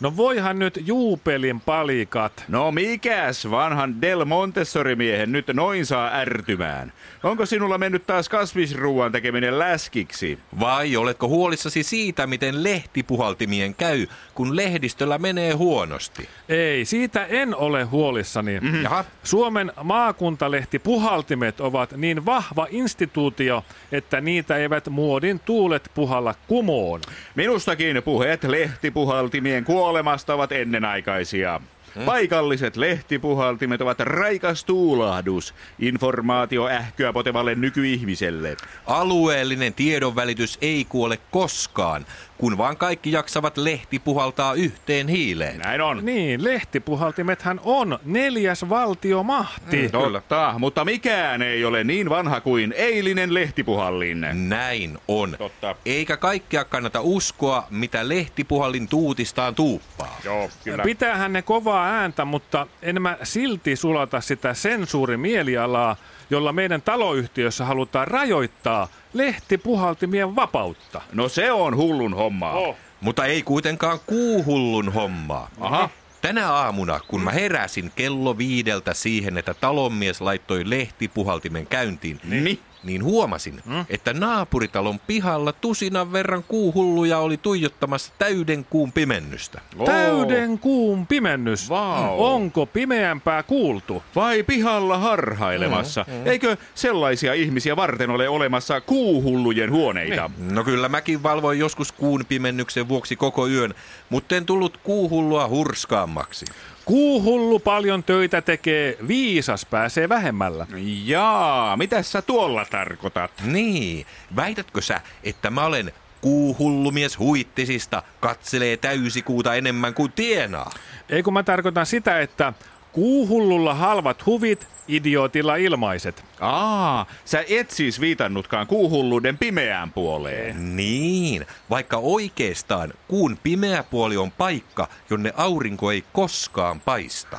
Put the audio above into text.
No voihan nyt juupelin palikat. No mikäs vanhan Del Montessori-miehen nyt noin saa ärtymään? Onko sinulla mennyt taas kasvisruuan tekeminen läskiksi? Vai oletko huolissasi siitä, miten lehtipuhaltimien käy, kun lehdistöllä menee huonosti? Ei, siitä en ole huolissani. Mm-hmm. Jaha. Suomen maakuntalehti puhaltimet ovat niin vahva instituutio, että niitä eivät muodin tuulet puhalla kumoon. Minustakin puheet lehtipuhaltimien kuolemasta ovat ennenaikaisia. Hmm? Paikalliset lehtipuhaltimet ovat raikas tuulahdus informaatio ähkyä potevalle nykyihmiselle. Alueellinen tiedonvälitys ei kuole koskaan, kun vaan kaikki jaksavat lehti puhaltaa yhteen hiileen. Näin on. Niin, lehtipuhaltimethan on neljäs valtiomahti. Mm, totta, mutta mikään ei ole niin vanha kuin eilinen lehtipuhallin. Näin on. Totta. Eikä kaikkea kannata uskoa, mitä lehtipuhallin tuutistaan tuuppaa. Joo, kyllä. Pitäähän ne kovaa ääntä, mutta en mä silti sulata sitä sensuurimielialaa, jolla meidän taloyhtiössä halutaan rajoittaa lehtipuhaltimien vapautta. No se on hullun hommaa. Oh. Mutta ei kuitenkaan kuuhullun hommaa. Aha. Tänä aamuna, kun mä heräsin kello viideltä siihen, että talonmies laittoi lehtipuhaltimen käyntiin, Niin. Niin huomasin, Mm. että naapuritalon pihalla tusinan verran kuuhulluja oli tuijottamassa täyden kuun pimennystä. Oo. Täyden kuun pimennys. Vau. Onko pimeämpää kuultu? Vai pihalla harhailemassa? Eikö sellaisia ihmisiä varten ole olemassa kuuhullujen huoneita? No kyllä mäkin valvoin joskus kuun pimennyksen vuoksi koko yön, mutta en tullut kuuhullua hurskaammaksi. Kuuhullu paljon töitä tekee, viisas pääsee vähemmällä. Jaa, mitä sä tuolla tarkoitat? Niin, väitätkö sä, että mä olen kuuhullumies huittisista, katselee täysikuuta enemmän kuin tienaa? Ei kun mä tarkoitan sitä, että kuuhullulla halvat huvit, idiootilla ilmaiset. Aa, sä et siis viitannutkaan kuuhulluuden pimeään puoleen. Niin, vaikka oikeastaan kuun pimeä puoli on paikka, jonne aurinko ei koskaan paista.